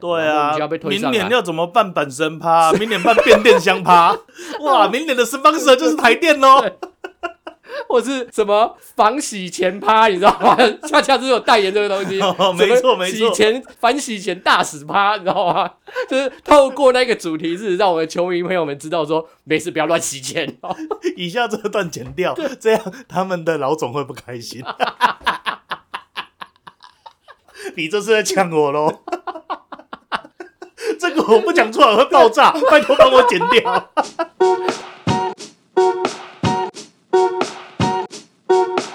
对啊，要被推明年要怎么办本身趴？明年办变电箱趴？哇，明年的 sponsor 就是台电喽。或是什么防洗钱趴，你知道吗？恰恰是有代言这个东西，哦、没错没错，洗钱反洗钱大使趴，你知道吗？就是透过那个主题是让我们球迷朋友们知道说，没事不要乱洗钱。以下这段剪掉，这样他们的老总会不开心。你这是在呛我喽？这个我不讲出来会爆炸，拜托帮我剪掉。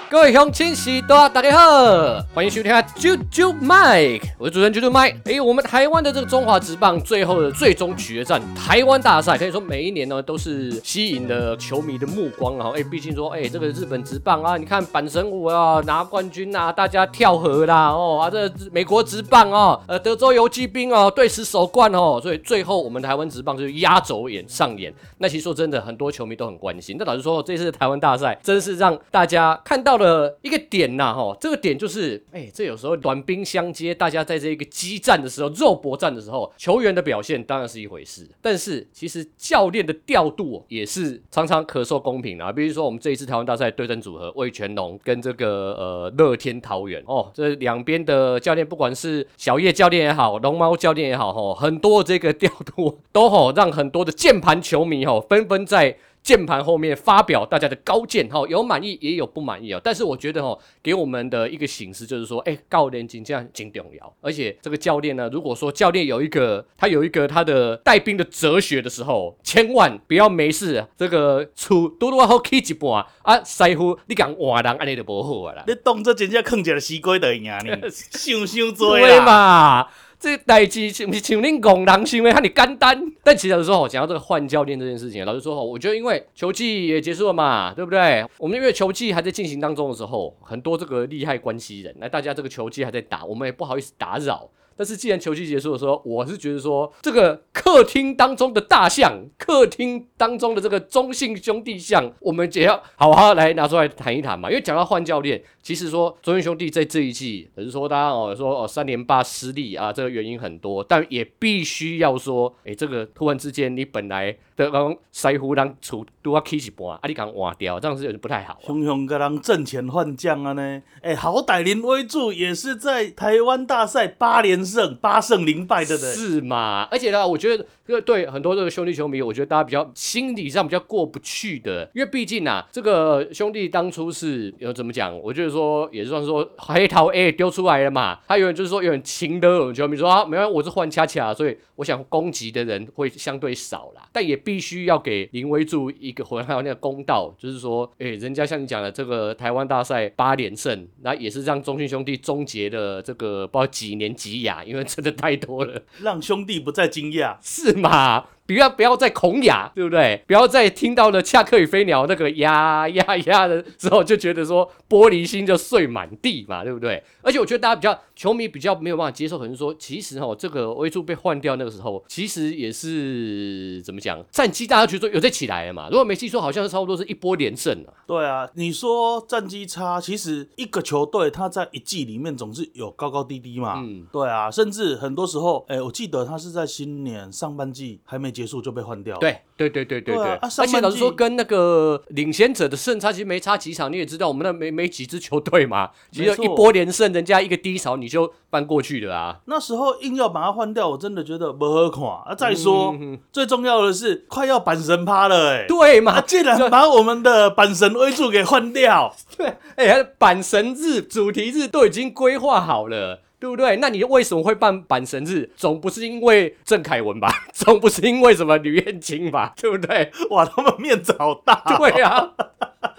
各位乡亲喜多，大家好，欢迎收听啾啾 Mike，我是主持人啾啾 Mike。哎，我们台湾的这个中华职棒最后的最终决战台湾大赛，可以说每一年呢都是吸引了球迷的目光啊。哎，毕竟说，哎，这个日本职棒啊，你看阪神武啊拿冠军啊，大家跳河啦哦啊，这、美国职棒哦，呃，德州游击兵哦，队史首冠哦，所以最后我们台湾职棒就是压轴演上演。那其实说真的，很多球迷都很关心。那老实说，这次台湾大赛真是让大家看到到了。一个点呐，哈，这个点就是，哎、这有时候短兵相接，大家在这一个激战的时候，肉搏战的时候，球员的表现当然是一回事，但是其实教练的调度也是常常可受公平的。比如说，我们这一次台湾大赛对阵组合魏全龙跟这个呃乐天桃园哦，这两边的教练，不管是小叶教练也好，龙猫教练也好，哈，很多这个调度都好让很多的键盘球迷哈纷纷在。键盘后面发表大家的高见哈，有满意也有不满意啊。但是我觉得哈，给我们的一个醒思就是说，哎，教练真这样真重要。而且这个教练呢，如果说教练有一个他有一个他的带兵的哲学的时候，千万不要没事这个出多多好气一半啊，师傅你讲换人安尼就不好啊啦。你动作真正坑起来死鬼的样你，想想多对嘛。这代志是不是像恁讲人想的遐尔简单？但其实有时候讲到这个换教练这件事情，老实说，我觉得因为球季也结束了嘛，对不对？我们因为球季还在进行当中的时候，很多这个利害关系人，那大家这个球季还在打，我们也不好意思打扰。但是既然球季结束的时候，我是觉得说，这个客厅当中的大象，客厅当中的这个中性兄弟象，我们也要好好来拿出来谈一谈嘛。因为讲到换教练，其实说中信兄弟在这一季，可是说大家哦说哦三连霸失利啊，这个原因很多，但也必须要说，哎，这个突然之间你本来的讲师傅让出都要起一半，啊你刚换掉，这样是有点不太好。雄雄个人挣钱换将啊呢？哎，好歹林威助也是在台湾大赛八连。胜八胜零败的人是嘛？而且呢，我觉得这个对很多这个兄弟球迷，我觉得大家比较心理上比较过不去的，因为毕竟啊，这个兄弟当初是有怎么讲？我就是说也算是说黑桃 A 丢出来了嘛。他有人就是说有点情的球迷说啊，没关系，我是换恰恰，所以我想攻击的人会相对少啦。但也必须要给林威助一个回来那个公道，就是说，哎，人家像你讲的这个台湾大赛八连胜，那也是让中信兄弟终结了这个不知道几年几亚。因为真的太多了，让兄弟不再惊讶，是吗？不要不要再恐哑，对不对？不要再听到了恰克与飞鸟那个呀呀呀的时候，就觉得说玻璃心就碎满地嘛，对不对？而且我觉得大家比较球迷比较没有办法接受，可能说其实哦，这个威助被换掉那个时候，其实也是怎么讲，战绩大家觉得有在起来了嘛。如果没记错，好像是差不多是一波连胜啊。对啊，你说战绩差，其实一个球队他在一季里面总是有高高低低嘛。嗯，对啊，甚至很多时候，哎，我记得他是在新年上半季还没。结束就被换掉了。对对对对对对，而且老实说，跟那个领先者的胜差其实没差几场。你也知道，我们那没没几支球队嘛，只有一波连胜，人家一个低潮你就翻过去了啊。那时候硬要把它换掉，我真的觉得不好看啊。再说，最重要的是快要板神趴了，哎，对嘛？竟然把我们的板神威助给换掉，对，哎，板神日主题日都已经规划好了。对不对？那你为什么会办阪神日？总不是因为郑凯文吧？总不是因为什么吕燕青吧？对不对？哇，他们面子好大哦。对啊。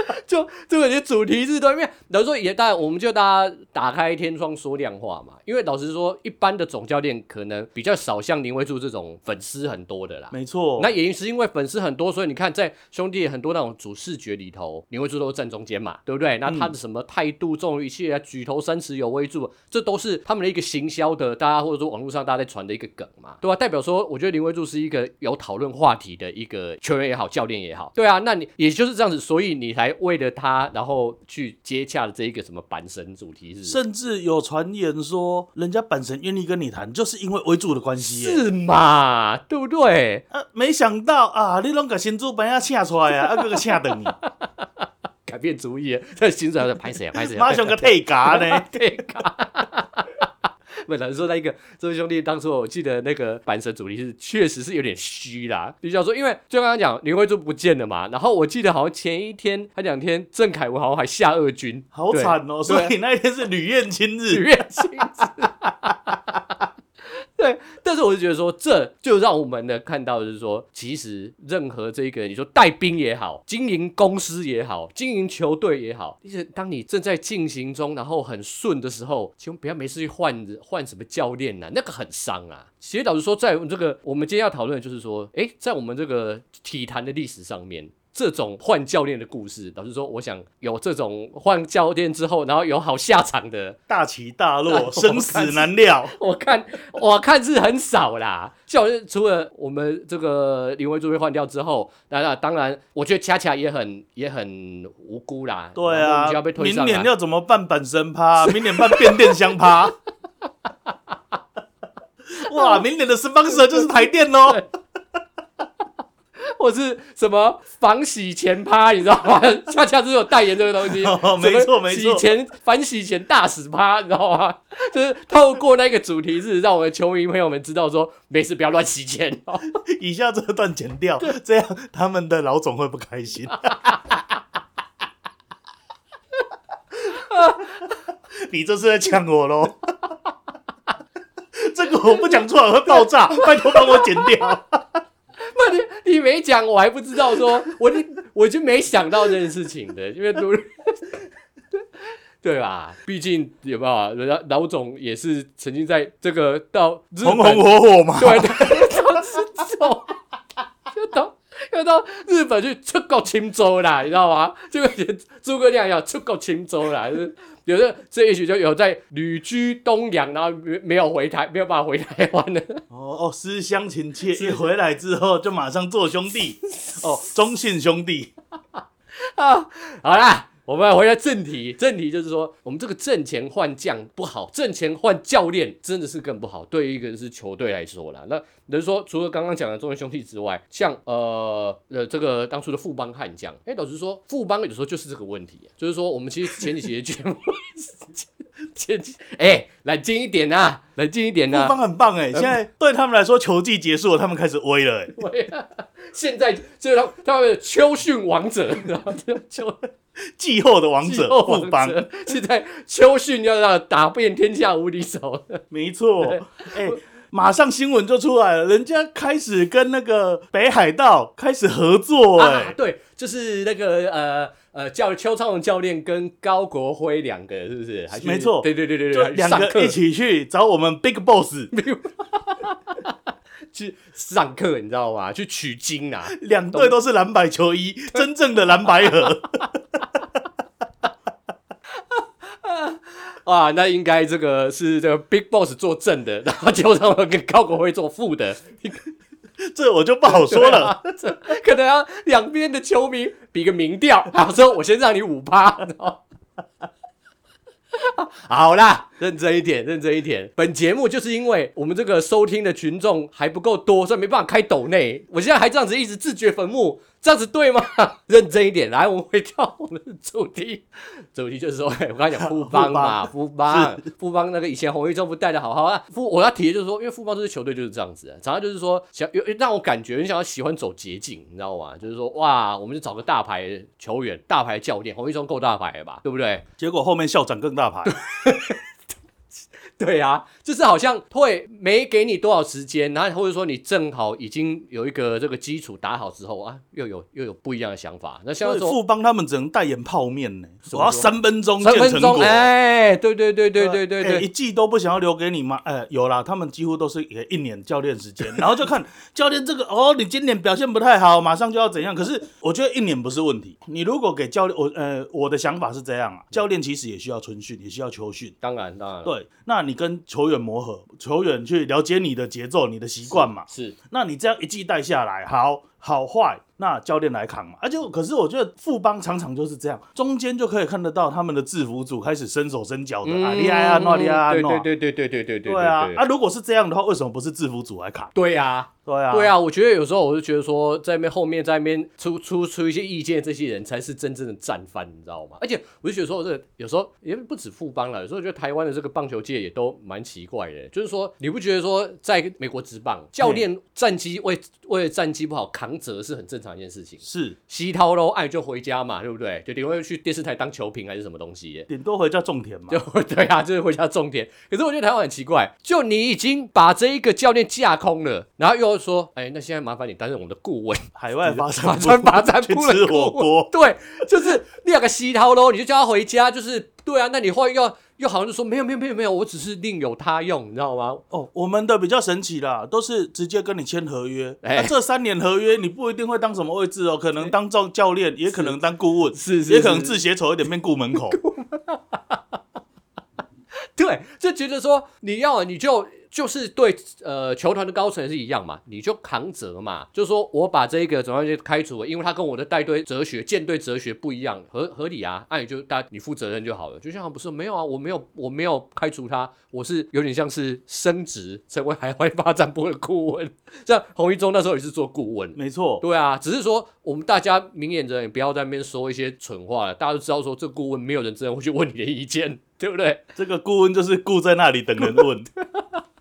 就就感觉主题是对面。老实说，也大，我们就大家打开天窗说亮话嘛。因为老实说，一般的总教练可能比较少像林威柱这种粉丝很多的啦。没错。那也是因为粉丝很多，所以你看，在兄弟很多那种主视觉里头，林威柱都站中间嘛，对不对？那他的什么态度、重语气啊，举头三尺有威柱，这都是他们的一个行销的，大家或者说网络上大家在传的一个梗嘛，对吧？代表说，我觉得林威柱是一个有讨论话题的一个球员也好，教练也好，对啊。那你也就是这样子，所以你才为为了他，然后去接洽了这一个什么阪神主题是，甚至有传言说，人家阪神愿意跟你谈，就是因为为主的关系，是嘛？对不对？啊，没想到啊，你拢个新主本要请出来啊，啊，个个请等你，改变主意，这 新主要拍谁啊？拍谁？马上个退咖呢？退咖。不能说那个这位兄弟当初我记得那个阪神主题是确实是有点虚啦。比较说，因为就刚刚讲林慧珠不见了嘛，然后我记得好像前一天还两天郑凯文好像还下二军，好惨哦。所以那一天是吕燕青日，吕燕青日。对，但是我就觉得说，这就让我们呢看到，就是说，其实任何这个你说带兵也好，经营公司也好，经营球队也好，就是当你正在进行中，然后很顺的时候，千万不要没事去换换什么教练呐，那个很伤啊。其实老实说，在这个我们今天要讨论的就是说，诶，在我们这个体坛的历史上面。这种换教练的故事，老实说，我想有这种换教练之后，然后有好下场的大起大落、生死难料，我看 我看是很少啦。教练除了我们这个林威助被换掉之后，那那当然，我觉得恰恰也很也很无辜啦。对啊，明年要怎么办本身趴？明年办变电箱趴？哇，明年的 sponsor 就是台电喽。或是什么防洗钱趴，你知道吗？恰恰是有代言这个东西，哦、没错没错。洗钱反洗钱大使趴，你知道吗？就是透过那个主题是让我们球迷朋友们知道说，没事不要乱洗钱。以下这段剪掉，这样他们的老总会不开心。你这是在呛我喽？这个我不讲出来会爆炸，拜托帮我剪掉。没讲，我还不知道说，我就我就没想到这件事情的，因为都 对吧？毕竟有没有人家老总也是曾经在这个到红红火火嘛，对要到日本去出国青州啦，你知道吗？这个诸葛亮要出国青州啦。就是有的这也许就有在旅居东洋，然后没没有回台，没有办法回台湾的。哦哦，思乡情切，一回来之后就马上做兄弟。哦，忠信兄弟。啊，好啦。我们来回来正题，正题就是说，我们这个挣钱换将不好，挣钱换教练真的是更不好。对于一个是球队来说啦，那等于说，除了刚刚讲的中信兄弟之外，像呃呃这个当初的富邦悍将，哎，老实说，富邦有时候就是这个问题，就是说，我们其实前几期的节目，前几哎，冷静一点啊，冷静一点啊。富邦很棒哎，现在对他们来说，球季结束了，他们开始威了 哎。现在就是他他们的秋训王者，然后就秋。季后的王者富邦，现在秋训要让打遍天下无敌手。没错，哎、欸，马上新闻就出来了，人家开始跟那个北海道开始合作、欸，哎、啊，对，就是那个呃呃叫邱昌荣教练跟高国辉两个，是不是？还是没错，对对对对对，两个一起去找我们 Big Boss。去上课，你知道吗？去取经啊！两队都是蓝白球衣，真正的蓝白合。啊，那应该这个是这个 Big Boss 做正的，然后就让我跟高国辉做副的。这我就不好说了，啊、这可能要两边的球迷比个民调。好，说我先让你五趴。好啦，认真一点，认真一点。本节目就是因为我们这个收听的群众还不够多，所以没办法开抖内。我现在还这样子一直自掘坟墓。这样子对吗？认真一点，来，我们回到我们的主题。主题就是说，我刚才讲富邦嘛，富邦，富邦那个以前洪一中不带的好好啊。富，我要提的就是说，因为富邦这支球队就是这样子，常常就是说想有让我感觉你想要喜欢走捷径，你知道吗？就是说，哇，我们就找个大牌球员、大牌教练，洪一中够大牌了吧？对不对？结果后面校长更大牌。对啊，就是好像会没给你多少时间，然后或者说你正好已经有一个这个基础打好之后啊，又有又有不一样的想法。那像富邦他们只能代言泡面呢，我要三分钟见成果。哎，对对对对对对对，欸、一季都不想要留给你吗？哎、欸，有啦，他们几乎都是给一年教练时间，然后就看教练这个哦，你今年表现不太好，马上就要怎样。可是我觉得一年不是问题，你如果给教练，我呃我的想法是这样啊，教练其实也需要春训，也需要秋训。当然当然，对，那你跟球员磨合，球员去了解你的节奏、你的习惯嘛。是，那你这样一季带下来，好，好坏。那教练来扛嘛，而且可是我觉得富邦常常就是这样，中间就可以看得到他们的制服组开始伸手伸脚的啊，厉害啊，诺厉害啊，对对对对对对对对，对啊，啊如果是这样的话，为什么不是制服组来扛？对呀，对啊，对啊，我觉得有时候我就觉得说，在那边后面在那边出出出一些意见，这些人才是真正的战犯，你知道吗？而且我就觉得说，这有时候也不止富邦了，有时候觉得台湾的这个棒球界也都蛮奇怪的，就是说你不觉得说，在美国职棒教练战绩为为了战绩不好扛责是很正常一件事情，是。西涛喽，爱就回家嘛，对不对？就顶多去电视台当球评还是什么东西？顶多回家种田嘛。就 对啊，就是回家种田。可是我觉得台湾很奇怪，就你已经把这一个教练架空了，然后又说，哎，那现在麻烦你担任我们的顾问，海外发展，发展发展，去吃火锅。对，就是两个西涛喽，你就叫他回家，就是对啊。那你后来？又又好像就说没有没有没有没有，我只是另有他用，你知道吗？哦，我们的比较神奇啦，都是直接跟你签合约。哎、欸，啊、这三年合约你不一定会当什么位置哦，可能当教教练，也可能当顾问，是，是，是，也可能字写丑一点变顾门口。对，就觉得说你要你就。就是对，呃，球团的高层也是一样嘛，你就扛责嘛，就是说我把这个总教练开除了，因为他跟我的带队哲学、舰队哲学不一样，合合理啊，那、啊、你就大你负责任就好了。就像不是没有啊，我没有我没有开除他，我是有点像是升职成为海外发展部的顾问，像洪一中那时候也是做顾问，没错，对啊，只是说我们大家明眼人也不要在那边说一些蠢话了，大家都知道说这顾问没有人真的会去问你的意见，对不对？这个顾问就是顾在那里等人问。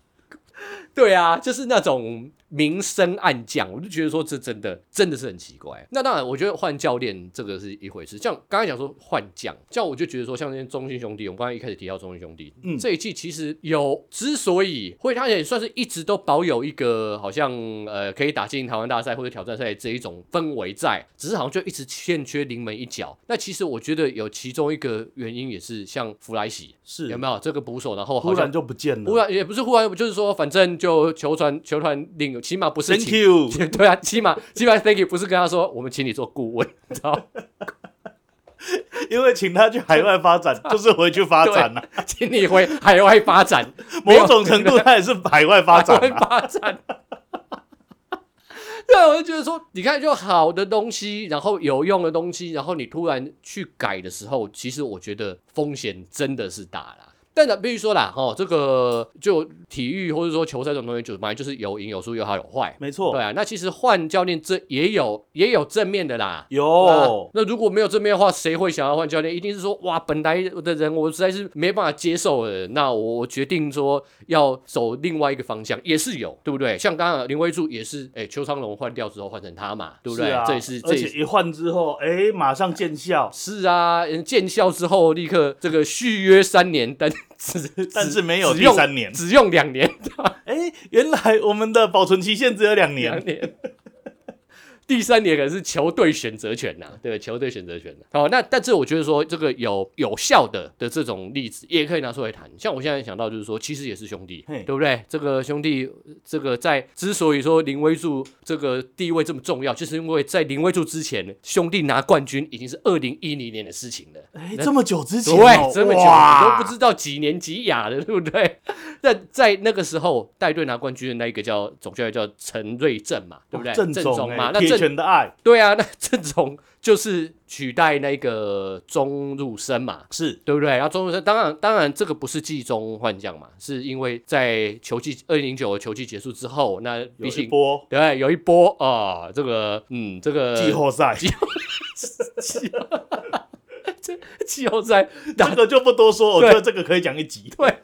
对啊，就是那种。明升暗降，我就觉得说这真的真的是很奇怪。那当然，我觉得换教练这个是一回事。像刚才讲说换将，这样我就觉得说，像那些中信兄弟，我们刚才一开始提到中信兄弟，嗯，这一季其实有之所以会，他也算是一直都保有一个好像呃可以打进台湾大赛或者挑战赛这一种氛围在，只是好像就一直欠缺临门一脚。那其实我觉得有其中一个原因也是像弗莱西是有没有这个捕手，然后好像忽然就不见了，忽然也不是忽然，就是说反正就球团球团领。起码不是，Thank you，对啊，起码起码 Thank you 不是跟他说，我们请你做顾问，你知道？因为请他去海外发展，就是回去发展 了，请你回海外发展，某种程度他也是海外发展，海外发展。对，我就觉得说，你看，就好的东西，然后有用的东西，然后你突然去改的时候，其实我觉得风险真的是大了。但是必须说啦，哈，这个就体育或者说球赛这种东西，就本来就是有赢有输，有好有坏。没错，对啊。那其实换教练这也有也有正面的啦。有。那如果没有正面的话，谁会想要换教练？一定是说，哇，本来的人我实在是没办法接受的。那我决定说要走另外一个方向，也是有，对不对？像刚刚林威柱也是，哎，邱昌龙换掉之后换成他嘛，对不对？啊、这也是，这也是，而且一换之后，哎，马上见效。是啊，见效之后立刻这个续约三年，但。只 但是没有第三年，只用两年。哎，原来我们的保存期限只有两年。两年。第三年可能是球队选择权呐，对，球队选择权。好，那但是我觉得说这个有有效的的这种例子也可以拿出来谈。像我现在想到就是说，其实也是兄弟，对不对？这个兄弟，这个在之所以说林威柱这个地位这么重要，就是因为在林威柱之前，兄弟拿冠军已经是二零一零年的事情了。哎，这么久之前，对，这么久你都不知道几年几雅的，对不对？那在那个时候带队拿冠军的那一个叫总教练叫陈瑞正嘛，对不对？正宗嘛，那正。全的爱，对啊，那这种就是取代那个中入生嘛，是。对不对？然后中入生，当然当然这个不是季中换将嘛，是因为在球季二零零九的球季结束之后，那有一波，对，有一波啊、哦，这个嗯，这个季后赛，季后赛，这季后赛，这个就不多说，我觉得这个可以讲一集，对。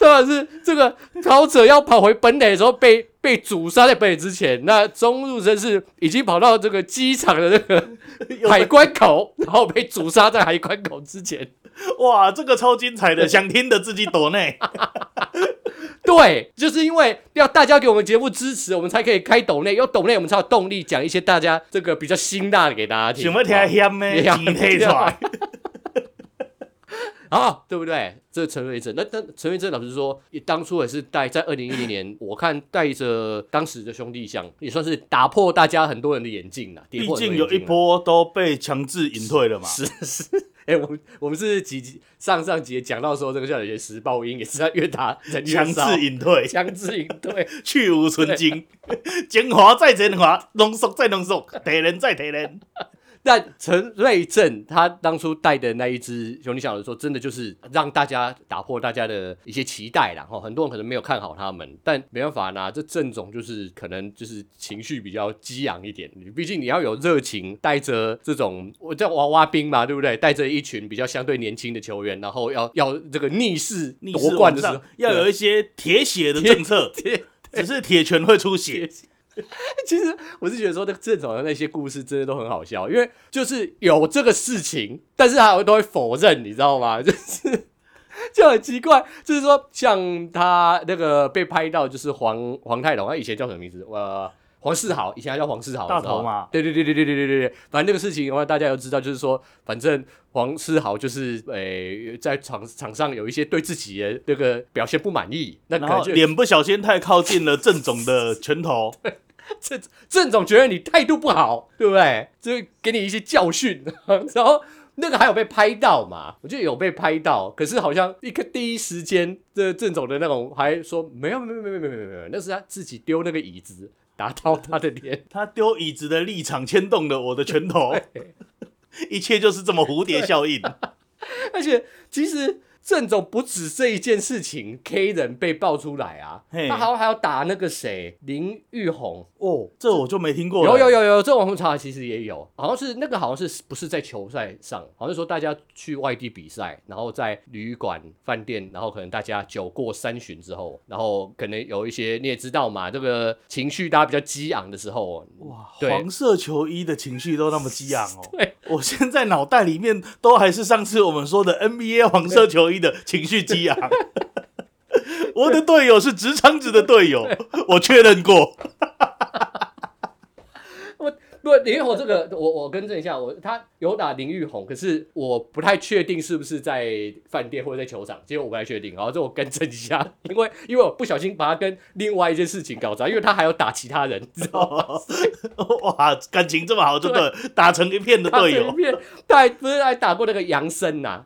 当然是这个跑者要跑回本垒的时候被被阻杀在本垒之前，那中路真是已经跑到这个机场的那个 海关口，然后被阻杀在海关口之前。哇，这个超精彩的，想听的自己抖内。对，就是因为要大家给我们节目支持，我们才可以开抖内，有抖内我们才有动力讲一些大家这个比较辛辣的给大家听。什么天险呢？钱退出来。啊，对不对？这陈瑞正，那那陈瑞正老师说，当初也是带在二零一零年，我看带着当时的兄弟相，也算是打破大家很多人的眼镜了。毕竟有一波都被强制隐退了嘛。是 是，哎、欸，我们我们是几集上上集讲到说这个叫有些时报音也是在越打人越强制隐退，强制隐退，去无存精，精华再精华，浓缩再浓缩，提人再提炼。但陈瑞正他当初带的那一支兄弟小的时候，真的就是让大家打破大家的一些期待啦。哈，很多人可能没有看好他们，但没办法啦，这郑总就是可能就是情绪比较激昂一点。毕竟你要有热情，带着这种我叫娃娃兵嘛，对不对？带着一群比较相对年轻的球员，然后要要这个逆势夺冠的时候，要有一些铁血的政策，只是铁拳会出血。其实我是觉得说，那这种的那些故事真的都很好笑，因为就是有这个事情，但是他都会否认，你知道吗？就是就很奇怪，就是说像他那个被拍到，就是黄黄泰龙，他以前叫什么名字？呃。黄世豪以前还叫黄世豪，大头嘛？对对对对对对对对，反正那个事情的话，大家都知道，就是说，反正黄世豪就是诶、欸，在场场上有一些对自己的那个表现不满意，那可能就脸不小心太靠近了郑总的拳头，郑郑总觉得你态度不好，对不对？就给你一些教训，然后那个还有被拍到嘛？我觉得有被拍到，可是好像一个第一时间，这郑总的那种还说没有没有没有没有没有没有，那是他自己丢那个椅子。打到他的脸，他丢椅子的立场牵动了我的拳头，一切就是这么蝴蝶效应。而且其实。郑总不止这一件事情，K 人被爆出来啊，他还还要打那个谁林玉红哦，这我就没听过。有有有有，这网红茶其实也有，好像是那个好像是不是在球赛上，好像说大家去外地比赛，然后在旅馆饭店，然后可能大家酒过三巡之后，然后可能有一些你也知道嘛，这个情绪大家比较激昂的时候，哇，黄色球衣的情绪都那么激昂哦。对，我现在脑袋里面都还是上次我们说的 NBA 黄色球衣。的情绪激昂，我的队友是直肠子的队友，我确认过。不，林玉红这个，我我更正一下，我他有打林玉红，可是我不太确定是不是在饭店或者在球场，结果我不太确定。然后这我更正一下，因为因为我不小心把他跟另外一件事情搞砸，因为他还有打其他人，知道吗？哇，感情这么好，真的打成一片的队友。他还不是还打过那个杨森呐？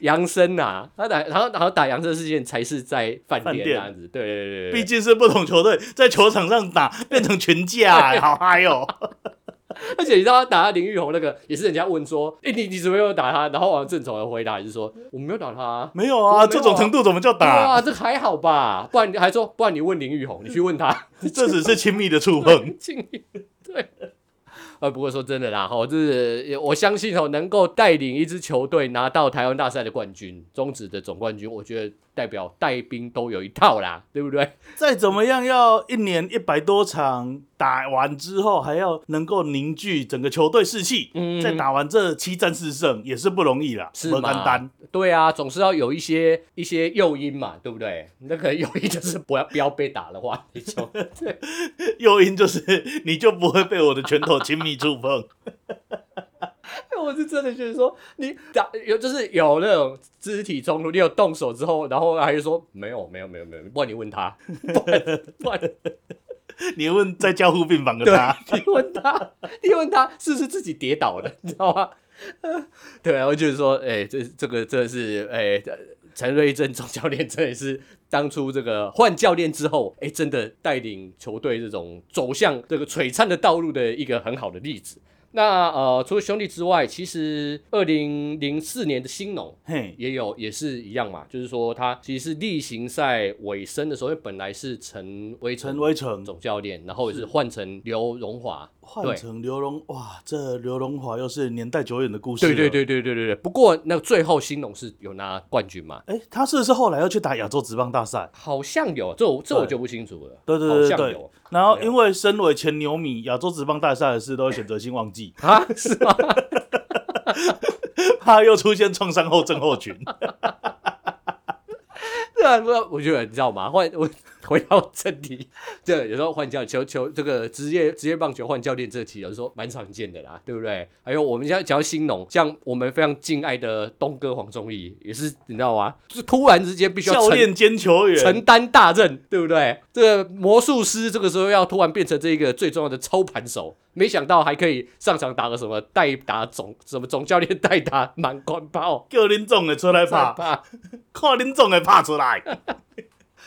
杨森呐，他打，然后然后打杨森事件才是在饭店这样子，对对对，毕竟是不同球队在球场上打，变成群架，好嗨哦！而且你知道他打林玉红那个，也是人家问说，哎，你你怎么没有打他？然后王正总的回答也是说，我没有打他，没有啊，这种程度怎么叫打啊？这还好吧？不然你还说，不然你问林玉红，你去问他，这只是亲密的触碰，亲密，对。呃，不过说真的啦，哈，就是我相信哦，能够带领一支球队拿到台湾大赛的冠军，中职的总冠军，我觉得代表带兵都有一套啦，对不对？再怎么样，要一年一百多场打完之后，还要能够凝聚整个球队士气，嗯，再打完这七战四胜也是不容易啦，是吗？对啊，总是要有一些一些诱因嘛，对不对？那个诱因就是不要不要被打的话，你就对，诱因就是你就不会被我的拳头亲密。触碰，我是真的觉得说你打有就是有那种肢体冲突，你有动手之后，然后还是说没有没有没有没有，不然你问他，不然不然 你问在加护病房的他，你问他，你问他是不是自己跌倒的，你知道吗？对啊，我就是说，哎、欸，这这个真的是，哎、欸，陈瑞正总教练真的是当初这个换教练之后，哎、欸，真的带领球队这种走向这个璀璨的道路的一个很好的例子。那呃，除了兄弟之外，其实二零零四年的新农，嘿，也有也是一样嘛，就是说他其实是例行赛尾声的时候，因为本来是陈威陈威成总教练，然后也是换成刘荣华。换成刘荣哇，这刘荣华又是年代久远的故事。对对对对对对对。不过那最后兴农是有拿冠军嘛？哎，他是不是后来又去打亚洲职棒大赛？好像有，这我这我就不清楚了。对对对对。然后因为身为前牛米，亚洲职棒大赛的事都会选择性忘记啊？是吗？他又出现创伤后症候群。对啊，我觉得你知道吗？换我 回到正题，对，有时候换教球球这个职业职业棒球换教练这题，有时候蛮常见的啦，对不对？还有我们现在讲到兴农，像我们非常敬爱的东哥黄忠义，也是你知道吗？就是突然之间必须要教练兼球员承担大任，对不对？这个魔术师这个时候要突然变成这个最重要的操盘手，没想到还可以上场打个什么代打总什么总教练代打满贯炮，叫林总的出来拍，看林总的拍出来。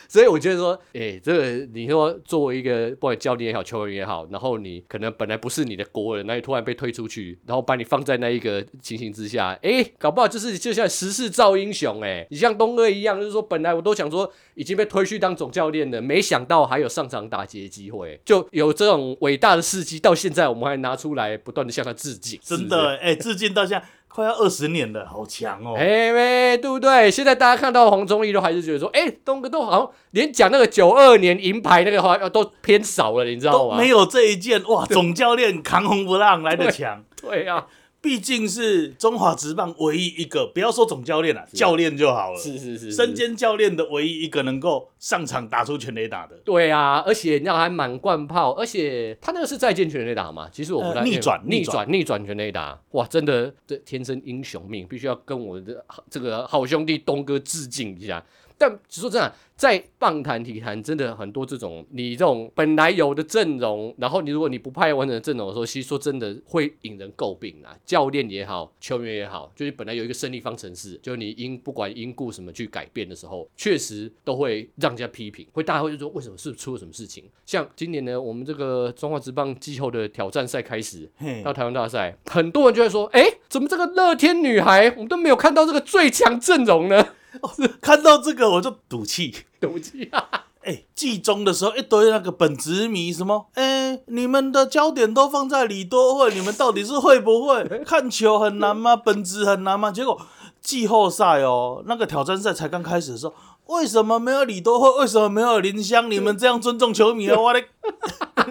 所以我觉得说，哎、欸，这个你说作为一个不管教练也好，球员也好，然后你可能本来不是你的国人，那你突然被推出去，然后把你放在那一个情形之下，哎、欸，搞不好就是就像时势造英雄，哎，你像东哥一样，就是说本来我都想说已经被推去当总教练了，没想到还有上场打击的机会，就有这种伟大的事迹，到现在我们还拿出来不断的向他致敬，真的，哎、欸，致敬到现在。快要二十年了，好强哦！哎喂，对不对？现在大家看到黄忠义都还是觉得说，哎，东哥都好像连讲那个九二年银牌那个话都偏少了，你知道吗？没有这一件哇，总教练扛红不让来的强。对啊。毕竟是中华职棒唯一一个，不要说总教练了，教练就好了。是是是，身兼教练的唯一一个能够上场打出全垒打的。对啊，而且那还满贯炮，而且他那个是再见全垒打嘛？其实我不太逆转逆转逆转全垒打，哇，真的这天生英雄命，必须要跟我的这个好兄弟东哥致敬一下。但说真的，在棒坛体坛，真的很多这种你这种本来有的阵容，然后你如果你不派完整的阵容的时候，其实说真的会引人诟病啊。教练也好，球员也好，就是本来有一个胜利方程式，就是你因不管因故什么去改变的时候，确实都会让人家批评，会大家会就说为什么是出了什么事情？像今年呢，我们这个中华职棒季后的挑战赛开始到台湾大赛，很多人就会说，哎，怎么这个乐天女孩我们都没有看到这个最强阵容呢？哦，看到这个我就赌气，赌气啊！哎、欸，季中的时候一堆那个本职迷什么，哎、欸，你们的焦点都放在李多慧，你们到底是会不会 看球很难吗？本职很难吗？结果季后赛哦，那个挑战赛才刚开始的时候，为什么没有李多慧？为什么没有林香？你们这样尊重球迷的话呢？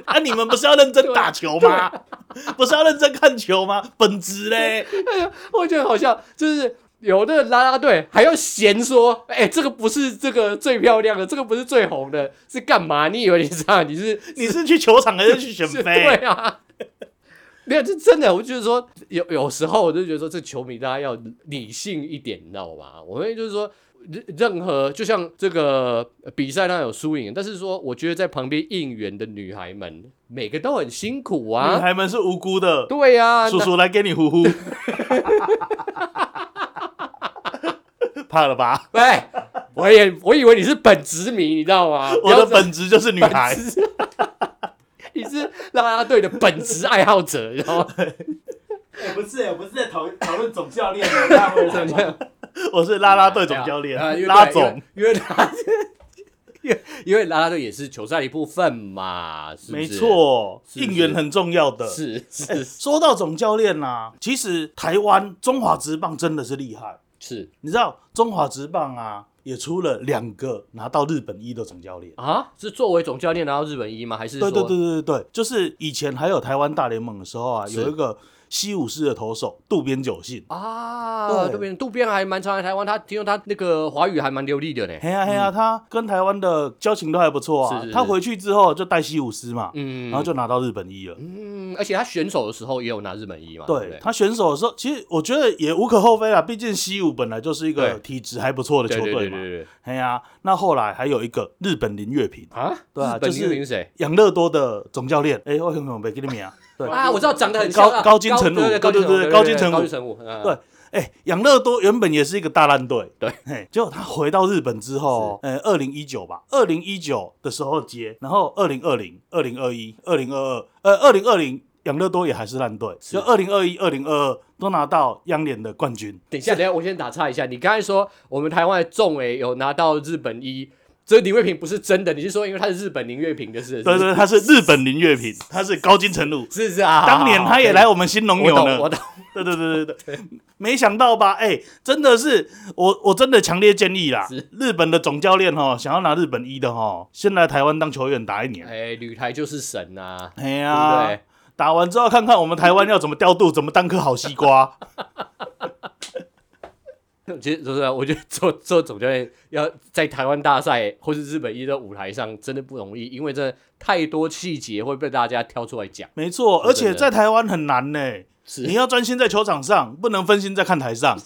啊，你们不是要认真打球吗？不是要认真看球吗？本职嘞？哎呀，我觉得好像就是。有的啦啦队还要嫌说，哎、欸，这个不是这个最漂亮的，这个不是最红的，是干嘛？你以为你是这样？你是 你是去球场还是去选妃？对啊，没有，这真的，我就是说，有有时候我就觉得说，这球迷大家要理性一点，你知道吗？我们就是说，任何就像这个比赛上有输赢，但是说，我觉得在旁边应援的女孩们，每个都很辛苦啊，女孩们是无辜的，对呀、啊，叔叔来给你呼呼。怕了吧？喂，我也我以为你是本职迷，你知道吗？我的本职就是女孩，你是啦啦队的本职爱好者，你知道吗？欸、不是，我不是在讨讨论总教练的，我是啦啦队总教练，拉总，因为拉，因为因为啦啦队也是球赛一部分嘛，是是没错，应援很重要的。是是，是、欸，说到总教练呐、啊，其实台湾中华职棒真的是厉害。是，你知道中华职棒啊，也出了两个拿到日本一的总教练啊？是作为总教练拿到日本一吗？还是对对对对对，就是以前还有台湾大联盟的时候啊，有一个。西武士的投手渡边久信啊，对，渡边渡边还蛮常来台湾，他听说他那个华语还蛮流利的呢。嘿呀嘿呀，他跟台湾的交情都还不错啊。他回去之后就带西武师嘛，嗯，然后就拿到日本一了。嗯，而且他选手的时候也有拿日本一嘛。对，他选手的时候，其实我觉得也无可厚非啦，毕竟西武本来就是一个体质还不错的球队嘛。嘿呀，那后来还有一个日本林月平啊，对啊，就是养乐多的总教练。哎，我想想，没给你名啊。对。啊，我知道长得很高高金城武，对对对，高金城武，高金城武，对，哎，养乐多原本也是一个大烂队，对，结果他回到日本之后，呃，二零一九吧，二零一九的时候接，然后二零二零、二零二一、二零二二，呃，二零二零养乐多也还是烂队，就二零二一、二零二二都拿到央联的冠军。等一下，等一下，我先打岔一下，你刚才说我们台湾的众委有拿到日本一。这林月平不是真的，你是说因为他是日本林月平的是？对对，他是日本林月平，他是高金城武，是是啊。当年他也来我们新农牛呢。我懂，对对对对对。没想到吧？哎，真的是我，我真的强烈建议啦。日本的总教练哈，想要拿日本一的哈，先来台湾当球员打一年。哎，旅台就是神呐。哎呀，打完之后看看我们台湾要怎么调度，怎么当颗好西瓜。其实说实在，我觉得做做总教练要在台湾大赛或是日本一的舞台上真的不容易，因为这太多细节会被大家挑出来讲。没错，而且在台湾很难呢。是，你要专心在球场上，不能分心在看台上。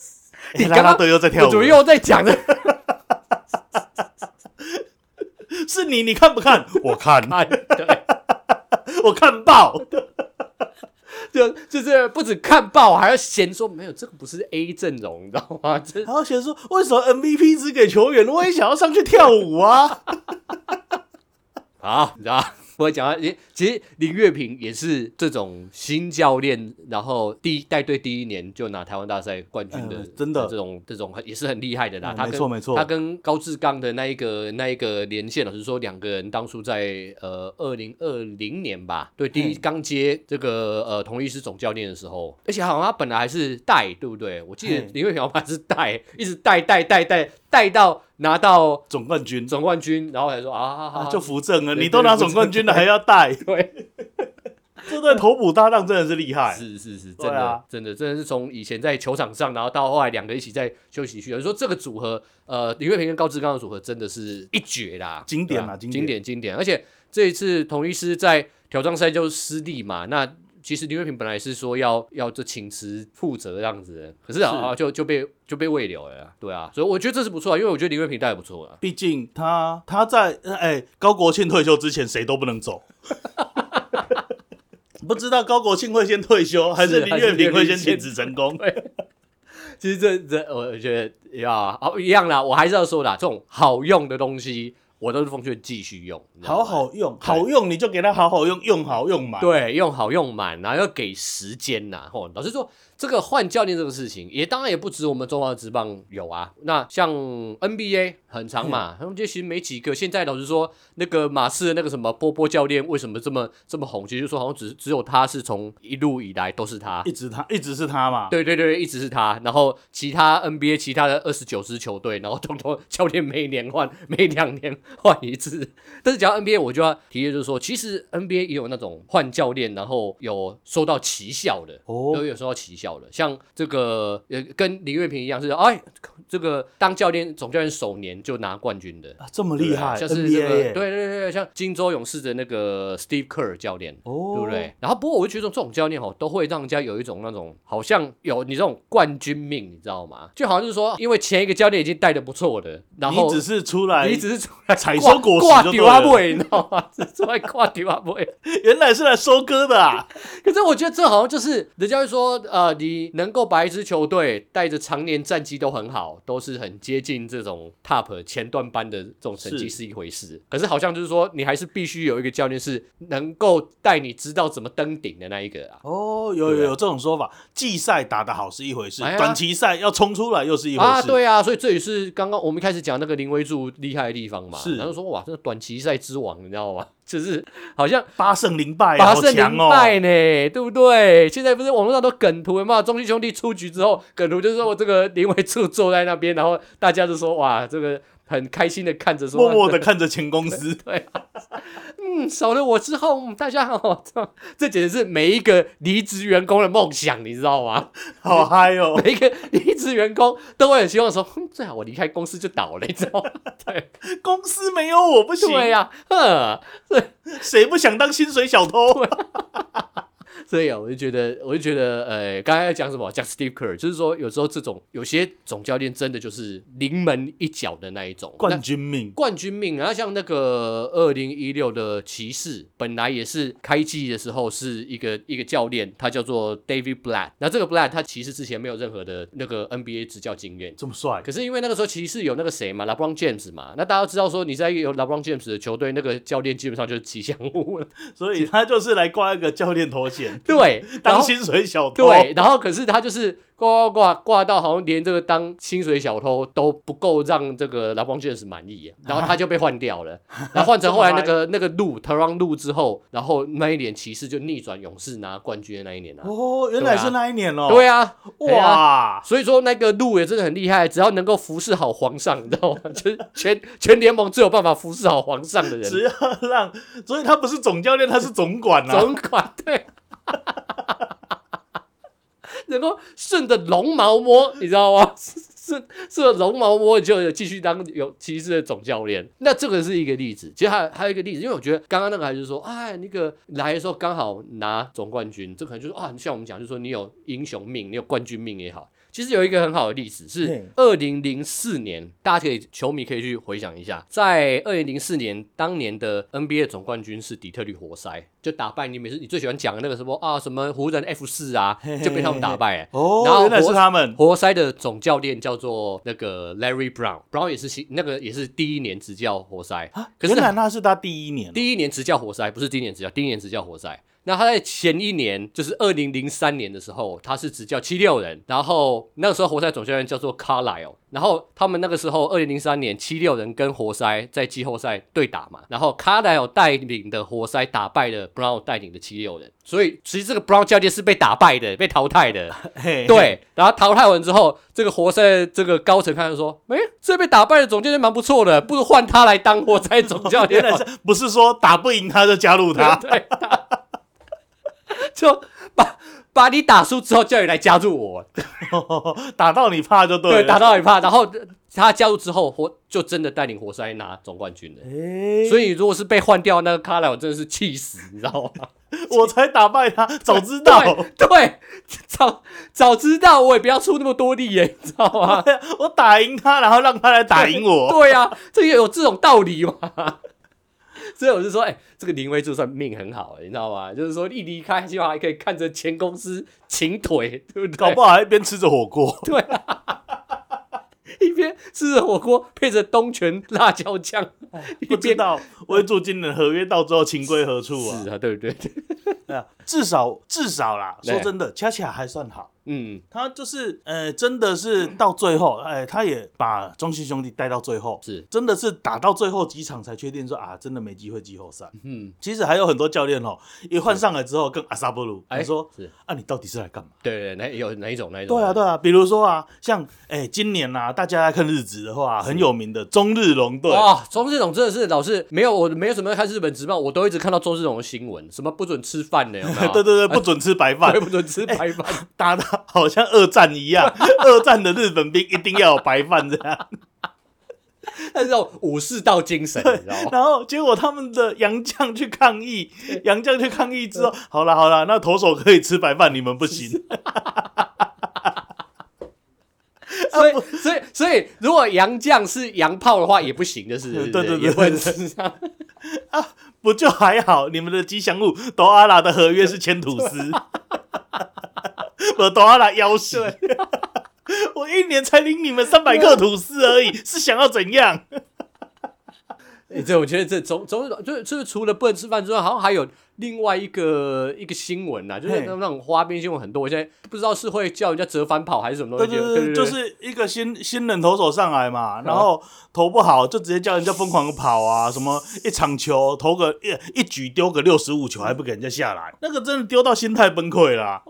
你刚刚又在跳舞，怎么又在讲的？是你，你看不看？我看，对，我看爆。就就是不止看报，还要嫌说没有这个不是 A 阵容，你知道吗？还要嫌说为什么 MVP 只给球员？我也想要上去跳舞啊！好，你知道。我讲啊，其实林月平也是这种新教练，然后第一带队第一年就拿台湾大赛冠军的，真的这种这种也是很厉害的啦。没错没错，他跟高志刚的那一个那一个连线，老实说，两个人当初在呃二零二零年吧，对，第一刚接这个呃同一师总教练的时候，而且好像他本来还是带，对不对？我记得林月平好像是带，一直带带带带带到。拿到总冠军，总冠军，然后还说啊，就扶正了。你都拿总冠军了，还要带？对，这对头补搭档真的是厉害。是是是，真的真的真的是从以前在球场上，然后到后来两个一起在休息区。有人说这个组合，呃，林岳平跟高志刚的组合真的是一绝啦，经典啦，经典经典。而且这一次统一师在挑战赛就是失利嘛，那。其实林月平本来是说要要这请辞负责这样子，可是啊就就被就被慰留了，对啊，所以我觉得这是不错，因为我觉得林月平带也不错啊。毕竟他他在哎高国庆退休之前谁都不能走，不知道高国庆会先退休还是林月平会先请辞成功？其实这这我觉得呀，好一样啦，我还是要说啦，这种好用的东西。我都是奉劝继续用，好好用，好用你就给他好好用，用好用满，对，用好用满，然后要给时间呐，吼，老实说。这个换教练这个事情，也当然也不止我们中华职棒有啊。那像 NBA 很长嘛，他们这其实没几个。现在老实说，那个马刺的那个什么波波教练为什么这么这么红？其实就说好像只只有他是从一路以来都是他，一直他一直是他嘛。对对对，一直是他。然后其他 NBA 其他的二十九支球队，然后通通教练每年换，每两年换一次。但是讲到 NBA，我就要提的就是说，其实 NBA 也有那种换教练，然后有收到奇效的，哦，都有收到奇效。像这个呃，跟林月平一样是哎，这个当教练总教练首年就拿冠军的，啊、这么厉害，像是这个对对对，像金州勇士的那个 Steve Kerr 教练，哦，对不对？然后不过我就觉得这种教练哦，都会让人家有一种那种好像有你这种冠军命，你知道吗？就好像就是说，因为前一个教练已经带的不错的，然后你只是出来，你只是出来采收果实就对了，你知道吗？出来挂迪瓦贝，原来是来收割的啊！可是我觉得这好像就是人家会说呃。你能够把一支球队带着常年战绩都很好，都是很接近这种 top 前段班的这种成绩是一回事。是可是好像就是说，你还是必须有一个教练是能够带你知道怎么登顶的那一个啊。哦，有有有这种说法，季赛打得好是一回事，哎、短期赛要冲出来又是一回事。啊，对啊，所以这也是刚刚我们一开始讲那个林威柱厉害的地方嘛。是，然后说哇，这个短期赛之王，你知道吗？就是好像八胜零败，八胜零败呢，对不对？现在不是网络上都梗图嘛？中信兄弟出局之后，梗图就是说我这个林伟柱坐在那边，然后大家就说哇，这个。很开心的看着，说默默的看着前公司，对，嗯，少了我之后，大家好，这简直是每一个离职员工的梦想，你知道吗？好嗨哦！每一个离职员工都会很希望说，最好我离开公司就倒了，你知道吗？对，公司没有我不行，对呀，哼，谁不想当薪水小偷？所以啊，我就觉得，我就觉得，呃，刚才要讲什么？讲 Steve Kerr，就是说，有时候这种有些总教练真的就是临门一脚的那一种冠军命，冠军命。然后像那个二零一六的骑士，本来也是开季的时候是一个一个教练，他叫做 David Blatt。那这个 Blatt 他其实之前没有任何的那个 NBA 执教经验，这么帅。可是因为那个时候骑士有那个谁嘛，LeBron James 嘛，那大家都知道说你在有 LeBron James 的球队，那个教练基本上就是吉祥物了，所以他就是来挂一个教练头衔。对，当薪水小偷。对，然后可是他就是挂挂挂挂到好像连这个当薪水小偷都不够让这个 LeBron James 满意，然后他就被换掉了，然后换成后来那个那个路 Tyronn Lue 之后，然后那一年骑士就逆转勇士拿冠军的那一年啊。哦，原来是那一年哦。对啊，哇，所以说那个路也真的很厉害，只要能够服侍好皇上，你知道吗？就是全全联盟最有办法服侍好皇上的人。只要让，所以他不是总教练，他是总管啊。总管对。能够顺着龙毛摸，你知道吗？顺顺着龙毛摸就继续当有骑士的总教练。那这个是一个例子。其实还还有一个例子，因为我觉得刚刚那个还是说，哎，那个来的时候刚好拿总冠军，这可能就是啊，像我们讲，就是说你有英雄命，你有冠军命也好。其实有一个很好的例子是二零零四年，大家可以球迷可以去回想一下，在二零零四年当年的 NBA 总冠军是底特律活塞，就打败你每次你最喜欢讲的那个什么啊什么湖人 F 四啊，就被他们打败。哦，然后原来是他们。活塞的总教练叫做那个 Larry Brown，Brown 也是新那个也是第一年执教活塞。可是那是他第一年，第一年执教活塞不是第一年执教，第一年执教活塞。那他在前一年，就是二零零三年的时候，他是执教七六人，然后那个时候活塞总教练叫做 Carlisle，然后他们那个时候二零零三年七六人跟活塞在季后赛对打嘛，然后 Carlisle 带领的活塞打败了 Brown 带领的七六人，所以其实这个 Brown 教练是被打败的，被淘汰的，对，然后淘汰完之后，这个活塞这个高层看到说，哎，这被打败的总教练蛮不错的，不如换他来当活塞总教练，不是说打不赢他就加入他，对。就把把你打输之后叫你来加入我，打到你怕就对了。对，打到你怕，然后他加入之后，活就真的带领活塞拿总冠军了。欸、所以如果是被换掉那个卡莱，我真的是气死，你知道吗？我才打败他，早知道，对，对，早早知道我也不要出那么多力耶，你知道吗？我打赢他，然后让他来打赢我。对呀、啊，这个有这种道理吗？所以我就说，哎、欸，这个林威就算命很好，你知道吗？就是说一离开，起码还可以看着前公司倾腿，对不对？搞不好还一边吃着火锅，对啊，一边吃着火锅配着东泉辣椒酱，不知道威助今年合约到最后情归何处啊？是啊，对不对？对啊，至少至少啦，说真的，恰恰还算好。嗯，他就是，呃，真的是到最后，哎，他也把中信兄弟带到最后，是，真的是打到最后几场才确定说啊，真的没机会季后赛。嗯，其实还有很多教练哦，一换上来之后跟阿萨布鲁，他说，是，啊，你到底是来干嘛？对对，哪有哪一种哪一种？对啊对啊，比如说啊，像，哎，今年呐，大家在看日职的话，很有名的中日龙队。哇，中日龙真的是老是没有我没有什么看日本职棒，我都一直看到中日龙的新闻，什么不准吃饭的，有没有？对对对，不准吃白饭，不准吃白饭，打的 好像二战一样，二战的日本兵一定要有白饭这样，那种武士道精神，你知道吗？然后结果他们的洋将去抗议，洋将去抗议之后，好了好了，那投手可以吃白饭，你们不行。所以所以所以，如果洋将是洋炮的话，也不行，就是对对对，也不能啊，不就还好？你们的吉祥物多阿拉的合约是签吐司。我都要来要挟，我一年才领你们三百克吐司而已，是想要怎样？哎、欸，这我觉得这总总就是就是除了不能吃饭之外，好像还有另外一个一个新闻呐，就是那种花边新闻很多。我现在不知道是会叫人家折返跑还是什么东西，对对对，就是一个新新人投手上来嘛，然后投不好就直接叫人家疯狂跑啊，什么一场球投个一一举丢个六十五球还不给人家下来，那个真的丢到心态崩溃了。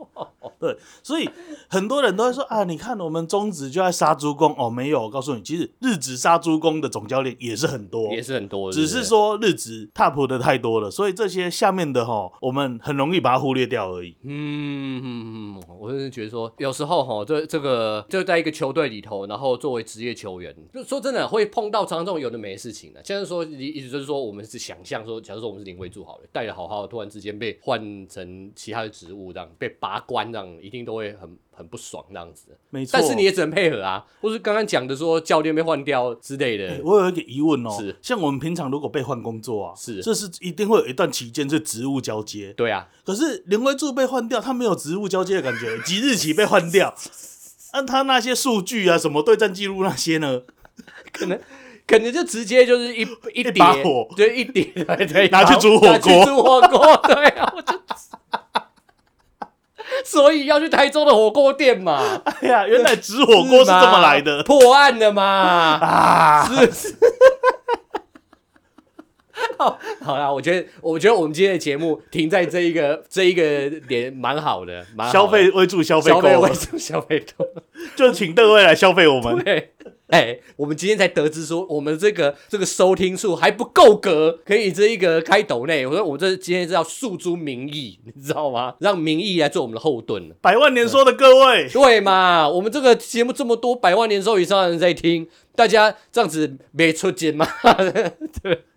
对，所以很多人都会说啊，你看我们中职就在杀猪工哦，没有，我告诉你，其实日职杀猪工的总教练也是很多，也是很多，只是说日职 top 的太多了，所以这些下面的哈，我们很容易把它忽略掉而已。嗯嗯嗯，我是觉得说，有时候哈，这这个就在一个球队里头，然后作为职业球员，就说真的会碰到常常这种有的没事情的。现在说意思就是说，我们是想象说，假如说我们是林威助好了，带的好好的，突然之间被换成其他的职务，这样被拔关这样。一定都会很很不爽那样子，没错。但是你也只能配合啊，或是刚刚讲的说教练被换掉之类的。我有一个疑问哦，是像我们平常如果被换工作啊，是这是一定会有一段期间是职务交接。对啊，可是林威柱被换掉，他没有职务交接的感觉，即日起被换掉，按他那些数据啊，什么对战记录那些呢？可能可能就直接就是一 一一把火，就一点拿去煮火锅，煮火锅，对啊，我就。所以要去台中的火锅店嘛？哎呀，原来纸火锅是这么来的，破案的嘛？啊，是是。好，好啦，我觉得，我觉得我们今天的节目停在这一个这一个点蛮好的，蛮。消费为主，消费够，消费为主，消费够，就请各位来消费我们。对哎，我们今天才得知说，我们这个这个收听数还不够格，可以这一个开抖内。我说，我这今天是要诉诸民意，你知道吗？让民意来做我们的后盾。百万年说的各位，对嘛？我们这个节目这么多百万年收以上的人在听，大家这样子没出钱吗？对。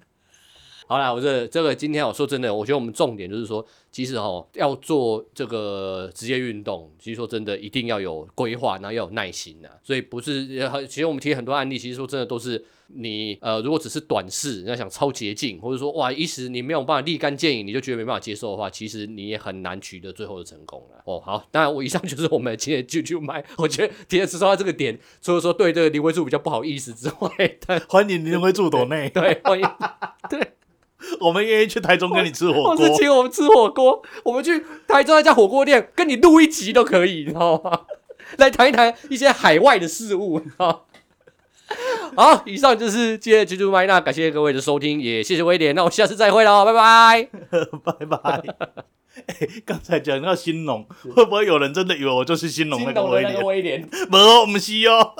好啦，我这这个今天我说真的，我觉得我们重点就是说，其实哦，要做这个职业运动，其实说真的，一定要有规划，然后要有耐心呐。所以不是，其实我们提很多案例，其实说真的都是你呃，如果只是短视，你要想超捷径，或者说哇，一时你没有办法立竿见影，你就觉得没办法接受的话，其实你也很难取得最后的成功了。哦，好，当然我以上就是我们今天就就卖，我觉得今天说到这个点，除了说对这个林威助比较不好意思之外，欢迎林威助抖内，对，欢迎，对。我们愿意去台中跟你吃火锅，或是请我们吃火锅，我们去台中那家火锅店跟你录一集都可以，你知道吗？来谈一谈一些海外的事物，你知道？好，以上就是今天的啾啾麦，那感谢各位的收听，也谢谢威廉，那我下次再会喽，拜拜，拜拜。哎，刚才讲到新农，会不会有人真的以为我就是新农那个威廉？威廉，没有，我们是哦。